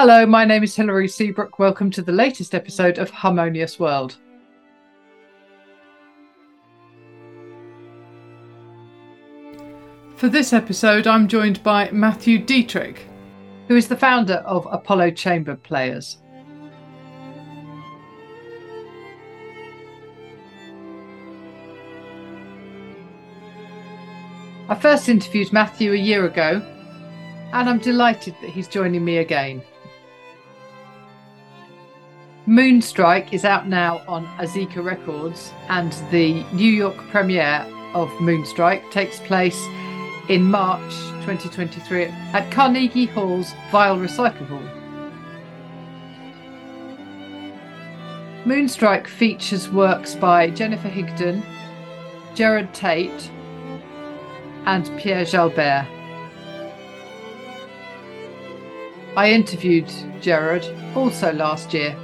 Hello, my name is Hilary Seabrook. Welcome to the latest episode of Harmonious World. For this episode, I'm joined by Matthew Dietrich, who is the founder of Apollo Chamber Players. I first interviewed Matthew a year ago, and I'm delighted that he's joining me again. Moonstrike is out now on Azica Records, and the New York premiere of Moonstrike takes place in March 2023 at Carnegie Hall's Weill Recital Hall. Moonstrike features works by Jennifer Higdon, Jerod Tate, and Pierre Jalbert. I interviewed Jerod also last year.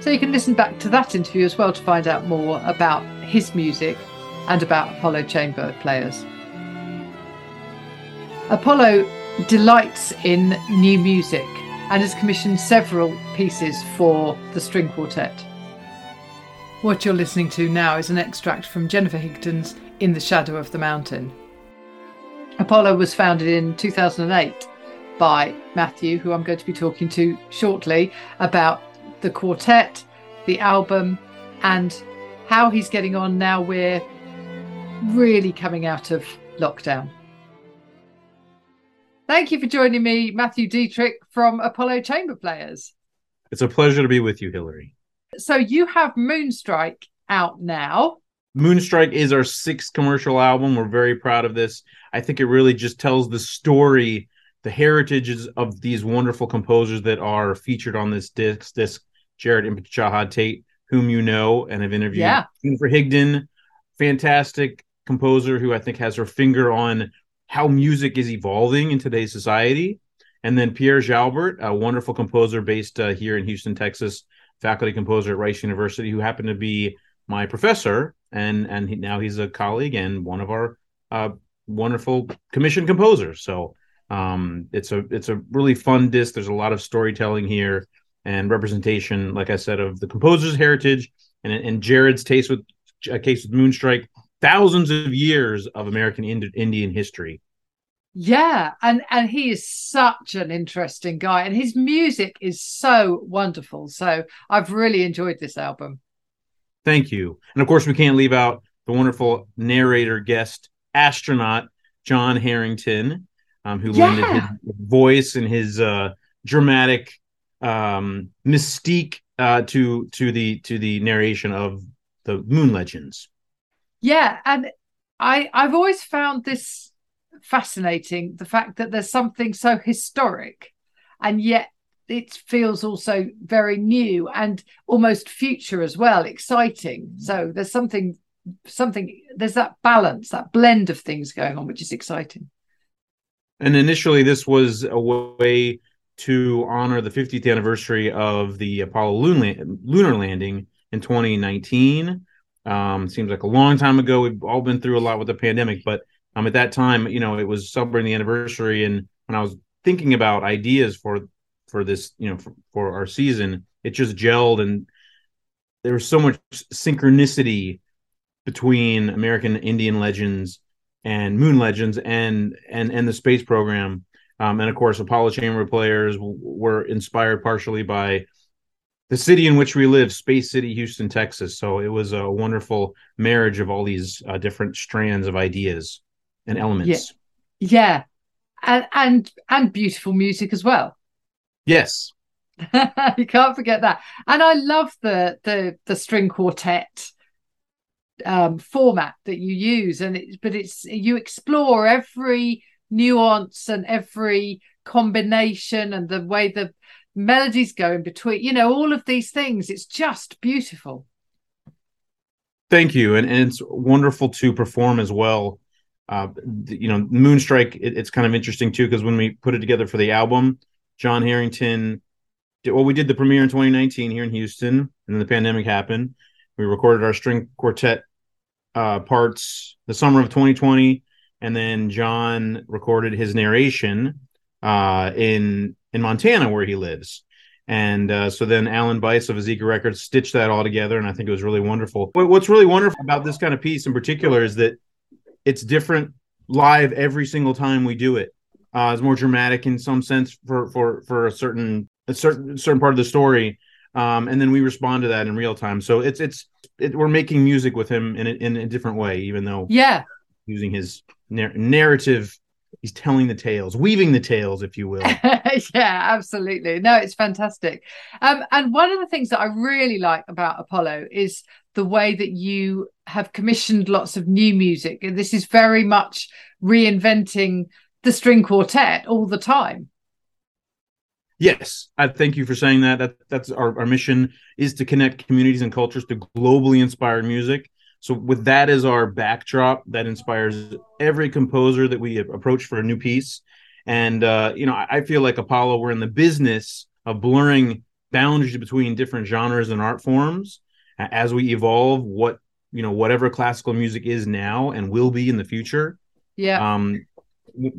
So you can listen back to that interview as well to find out more about his music and about Apollo Chamber players. Apollo delights in new music and has commissioned several pieces for the string quartet. What you're listening to now is an extract from Jennifer Higdon's In the Shadow of the Mountain. Apollo was founded in 2008 by Matthew, who I'm going to be talking to shortly about the quartet, the album, and how he's getting on now we're really coming out of lockdown. Thank you for joining me, Matthew Dietrich from Apollo Chamber Players. It's a pleasure to be with you, Hilary. So you have Moonstrike out now. Moonstrike is our sixth commercial album. We're very proud of this. I think it really just tells the story, the heritages of these wonderful composers that are featured on this disc. Disc Jerod Impichchaachaaha' Tate, whom you know and have interviewed. Yeah. Jennifer Higdon, fantastic composer who I think has her finger on how music is evolving in today's society. And then Pierre Jalbert, a wonderful composer based uh, here in Houston, Texas, faculty composer at Rice University, who happened to be my professor, and and he, now he's a colleague and one of our uh, wonderful commissioned composers. So um, it's a it's a really fun disc. There's a lot of storytelling here and representation, like I said, of the composer's heritage and and Jerod's taste with a case with Moonstrike, thousands of years of American Ind- Indian history. Yeah, and and he is such an interesting guy, and his music is so wonderful. So I've really enjoyed this album. Thank you, and of course we can't leave out the wonderful narrator guest astronaut John Herrington, um, who Yeah. lended his voice and his uh, dramatic um, mystique uh, to to the to the narration of the Moon Legends. Yeah, and I I've always found this fascinating the fact that there's something so historic and yet it feels also very new and almost future as well, exciting. So there's something something there's that balance, that blend of things going on which is exciting. And initially, this was a way to honor the 50th anniversary of the Apollo lunar, landing in 2019. Um, seems like a long time ago. We've all been through a lot with the pandemic, but um, at that time, you know, it was celebrating the anniversary. And when I was thinking about ideas for for this, you know, for, for our season, it just gelled, and there was so much synchronicity between American Indian legends and Moon Legends and and and the space program. Um, and of course, Apollo Chamber players w- were inspired partially by the city in which we live, Space City, Houston, Texas. So it was a wonderful marriage of all these uh, different strands of ideas and elements. Yeah. And and and beautiful music as well. Yes, you can't forget that. And I love the the the string quartet um format that you use and it but it's you explore every nuance and every combination and the way the melodies go in between you know all of these things it's just beautiful thank you, and, and it's wonderful to perform as well. Uh, you know, Moonstrike. It, it's kind of interesting too because when we put it together for the album, John Herrington. Did, well, we did the premiere in 2019 here in Houston, and then the pandemic happened. We recorded our string quartet uh, parts the summer of 2020, and then John recorded his narration uh, in in Montana where he lives. And uh, so then Alan Bise of Azica Records stitched that all together, and I think it was really wonderful. What's really wonderful about this kind of piece in particular is that it's different live every single time we do it. Uh, it's more dramatic in some sense for for for a certain a certain certain part of the story, um, and then we respond to that in real time. So it's it's it, we're making music with him in a, in a different way, even though yeah, using his nar- narrative he's telling the tales weaving the tales if you will. Yeah absolutely. No it's fantastic. Um, and one of the things that i really like about apollo is the way that you have commissioned lots of new music. And this is very much reinventing the string quartet all the time. Yes i thank you for saying that, that that's our, our mission is to connect communities and cultures to globally inspired music so with that as our backdrop, that inspires every composer that we approach for a new piece. And uh, you know, I feel like Apollo, we're in the business of blurring boundaries between different genres and art forms as we evolve what you know whatever classical music is now and will be in the future. Yeah. Um.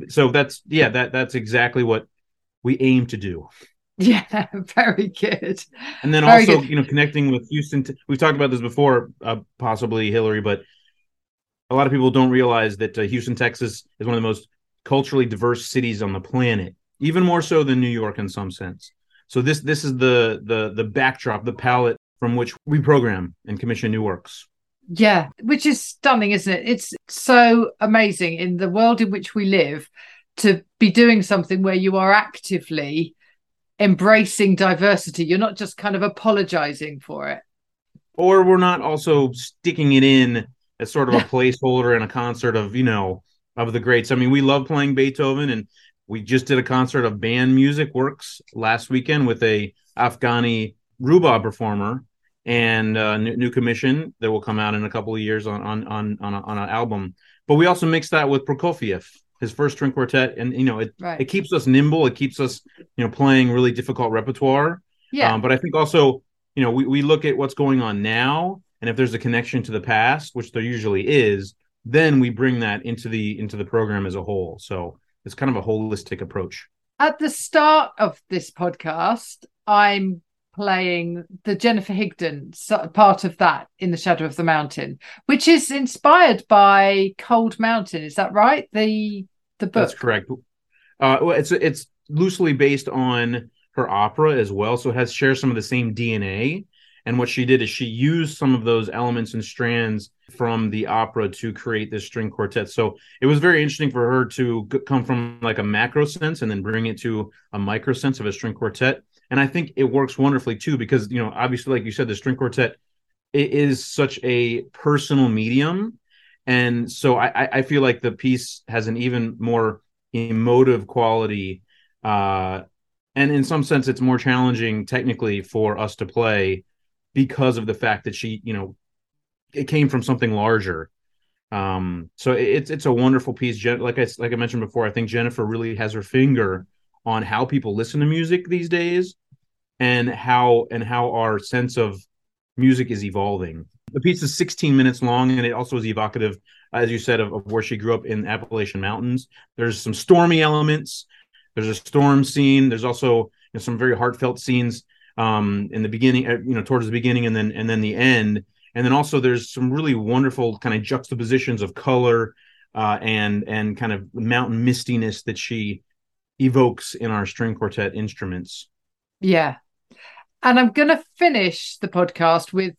So that's yeah that that's exactly what we aim to do. Yeah, very good. And then very also, good. you know, connecting with Houston. T- we've talked about this before, uh, possibly Hilary, but a lot of people don't realize that uh, Houston, Texas, is one of the most culturally diverse cities on the planet, even more so than New York in some sense. So this this is the the the backdrop, the palette from which we program and commission new works. Yeah, which is stunning, isn't it? It's so amazing in the world in which we live to be doing something where you are actively embracing diversity. You're not just kind of apologizing for it. Or we're not also sticking it in as sort of a placeholder in a concert of, you know, of the greats. I mean, we love playing Beethoven and we just did a concert of band music works last weekend with a Afghani rubab performer and a new, new, commission that will come out in a couple of years on on on on, a, on an album. But we also mixed that with Prokofiev his first string quartet, and you know it right. it keeps us nimble. It keeps us you know playing really difficult repertoire. Yeah. Um, but I think also you know we we look at what's going on now, and if there's a connection to the past, which there usually is, then we bring that into the into the program as a whole. So it's kind of a holistic approach. At the start of this podcast, I'm playing the Jennifer Higdon part of that in the Shadow of the Mountain, which is inspired by Cold Mountain. Is that right? The the book. That's correct. Uh, well, it's it's loosely based on her opera as well, so it has shares some of the same DNA. And what she did is she used some of those elements and strands from the opera to create this string quartet. So it was very interesting for her to come from like a macro sense and then bring it to a micro sense of a string quartet and I think it works wonderfully too because you know obviously like you said the string quartet it is such a personal medium, and so I I feel like the piece has an even more emotive quality, uh, and in some sense it's more challenging technically for us to play because of the fact that she you know it came from something larger. Um so it's it's a wonderful piece. Like i like i mentioned before i think jennifer really has her finger on how people listen to music these days and how and how our sense of music is evolving. The piece is 16 minutes long and it also is evocative, as you said, of, of where she grew up in Appalachian Mountains. There's some stormy elements. There's a storm scene. There's also you know, some very heartfelt scenes um, in the beginning, uh, you know, towards the beginning and then and then the end. And then also there's some really wonderful kind of juxtapositions of color uh, and and kind of mountain mistiness that she evokes in our string quartet instruments. Yeah. And I'm going to finish the podcast with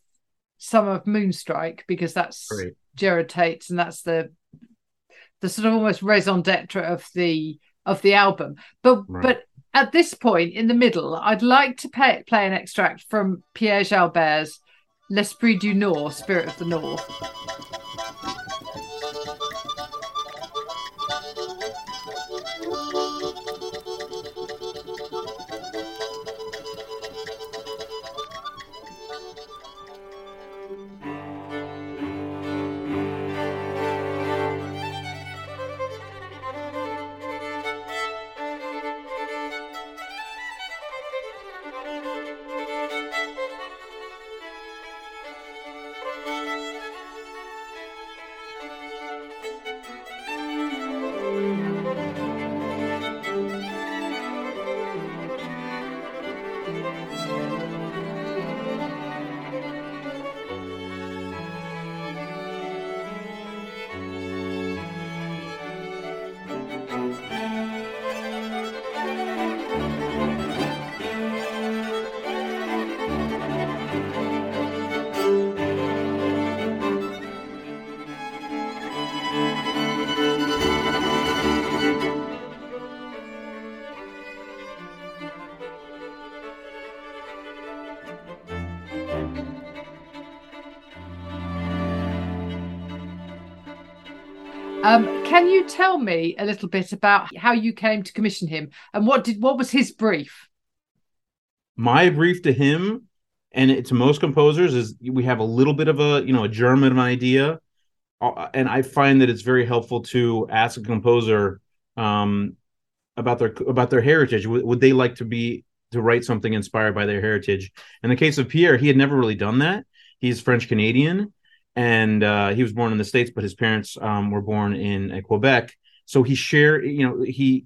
some of Moonstrike because that's Great. Jerod Tate's and that's the the sort of almost raison d'etre of the of the album. But right. but at this point in the middle, I'd like to pay, play an extract from Pierre Jalbert's L'Esprit du Nord, Spirit of the North. Um, can you tell me a little bit about how you came to commission him and what did what was his brief? My brief to him and to most composers is we have a little bit of a you know a German idea, uh, and I find that it's very helpful to ask a composer um, about their about their heritage. Would they like to be to write something inspired by their heritage? In the case of Pierre, he had never really done that. He's French Canadian, and uh, he was born in the states, but his parents um, were born in uh, Quebec. So he shared, you know, he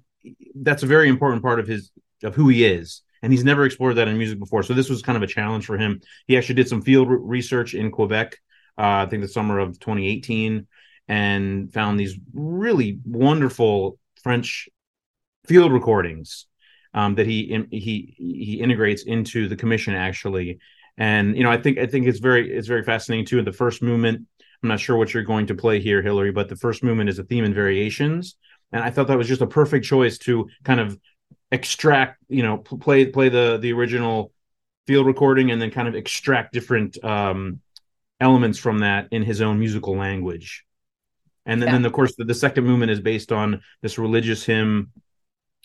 that's a very important part of his of who he is, and he's never explored that in music before. So this was kind of a challenge for him. He actually did some field research in Quebec, uh, I think the summer of 2018, and found these really wonderful French field recordings um, that he he he integrates into the commission actually and you know, I think I think it's very it's very fascinating too. In the first movement, I'm not sure what you're going to play here, Hilary, but the first movement is a theme and variations, and I thought that was just a perfect choice to kind of extract, you know, play play the the original field recording and then kind of extract different um, elements from that in his own musical language. And then, yeah. then of course, the, the, second movement is based on this religious hymn.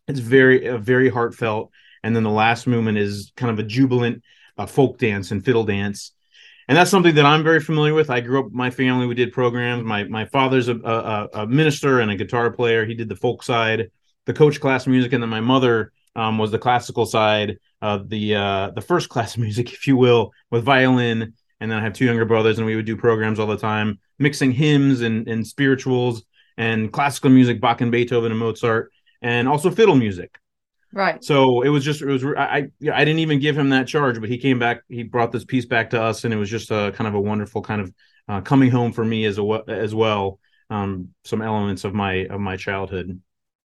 It's very, uh, very heartfelt. And then the last movement is kind of a jubilant uh, folk dance and fiddle dance. And that's something that I'm very familiar with. I grew up, my family, we did programs. My my father's a, a, a minister and a guitar player. He did the folk side, the coach class music, and then my mother um, was the classical side of the uh, the first class music, if you will, with violin. And then I have two younger brothers, and we would do programs all the time, mixing hymns and, and spirituals and classical music, Bach and Beethoven and Mozart, and also fiddle music. Right. So it was just it was I I didn't even give him that charge, but he came back. He brought this piece back to us, and it was just a kind of a wonderful kind of uh, coming home for me as a as well. Um, some elements of my of my childhood.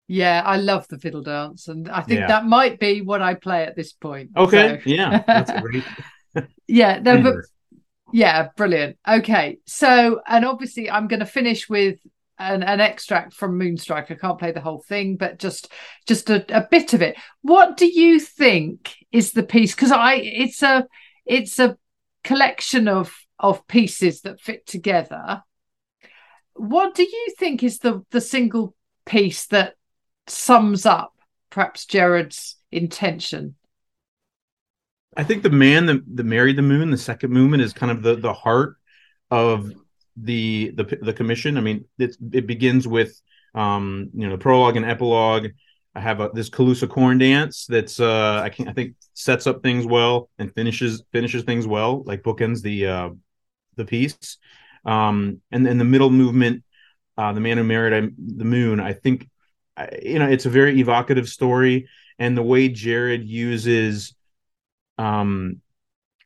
Yeah, I love the fiddle dance, and I think yeah. that might be what I play at this point. Okay, so. yeah, that's great. yeah, no, but yeah, brilliant. Okay, so and obviously I'm going to finish with an, an extract from Moonstrike. I can't play the whole thing, but just just a, a bit of it. What do you think is the piece? Because I it's a it's a collection of of pieces that fit together. What do you think is the the single piece that sums up perhaps Jerod's intention? I think the man that, that married the moon, the second movement, is kind of the the heart of the the the commission. I mean, it it begins with um, you know the prologue and epilogue. I have a, this Calusa corn dance that's uh, I can I think sets up things well and finishes finishes things well, like bookends the uh, the piece. Um, and then the middle movement, uh, the man who married the moon. I think you know it's a very evocative story, and the way Jerod uses um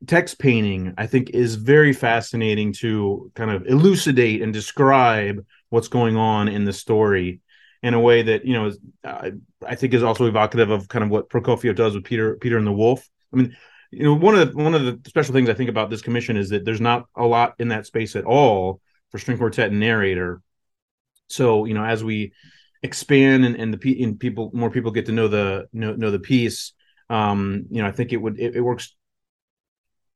text painting i think is very fascinating to kind of elucidate and describe what's going on in the story in a way that you know is, i think is also evocative of kind of what prokofiev does with peter peter and the wolf. I mean you know one of the one of the special things i think about this commission is that there's not a lot in that space at all for string quartet and narrator. So you know as we expand and, and the and people more people get to know the know, know the piece um you know i think it would it, it works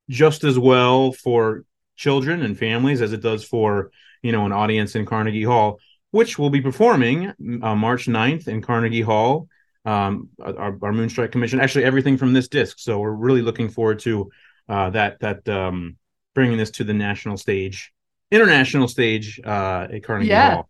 just as well for children and families as it does for you know an audience in Carnegie Hall, which will be performing uh, March 9th in Carnegie Hall. Um, our, our Moonstrike Commission, actually everything from this disc. So we're really looking forward to uh, that that um, bringing this to the national stage, international stage uh, at Carnegie yeah. Hall.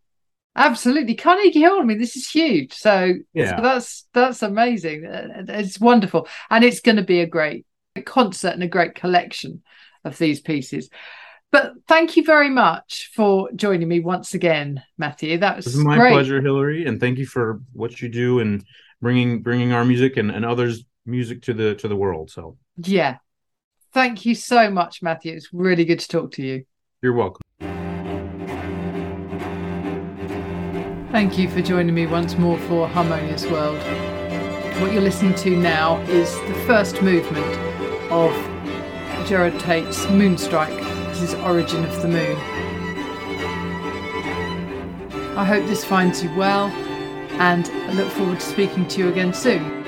Absolutely, Carnegie Hall. I mean, this is huge. So, yeah. So that's that's amazing. Uh, it's wonderful, and it's going to be a great concert and a great collection of these pieces. But thank you very much for joining me once again, Matthew. That was, was my great. pleasure, Hilary, and thank you for what you do and bringing bringing our music and, and others' music to the to the world. So yeah, thank you so much, Matthew. It's really good to talk to you. You're welcome. Thank you for joining me once more for Harmonious World. What you're listening to now is the first movement of Jerod Tate's Moonstrike. This is Origin of the Moon. I hope this finds you well and I look forward to speaking to you again soon.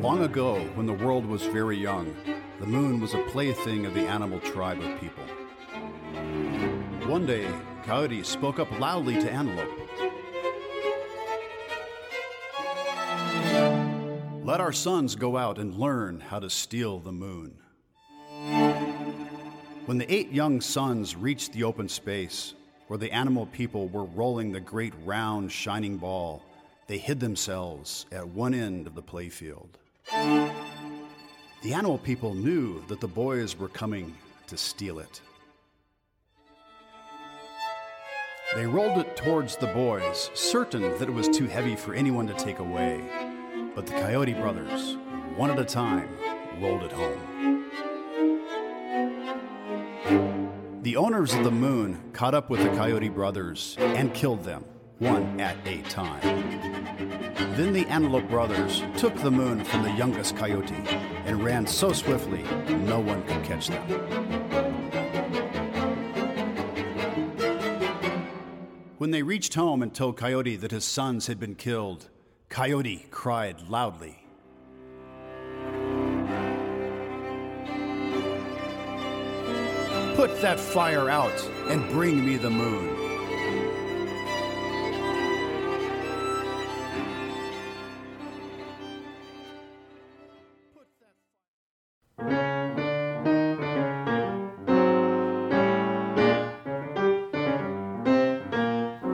Long ago, when the world was very young, the moon was a plaything of the animal tribe of people. One day, Coyote spoke up loudly to Antelope. Let our sons go out and learn how to steal the moon. When the eight young sons reached the open space, where the animal people were rolling the great round shining ball, they hid themselves at one end of the playfield. The animal people knew that the boys were coming to steal it. They rolled it towards the boys, certain that it was too heavy for anyone to take away. But the Coyote brothers, one at a time, rolled it home. The owners of the moon caught up with the Coyote brothers and killed them, one at a time. Then the Antelope brothers took the moon from the youngest coyote and ran so swiftly no one could catch them. When they reached home and told Coyote that his sons had been killed, Coyote cried loudly. Put that fire out and bring me the moon.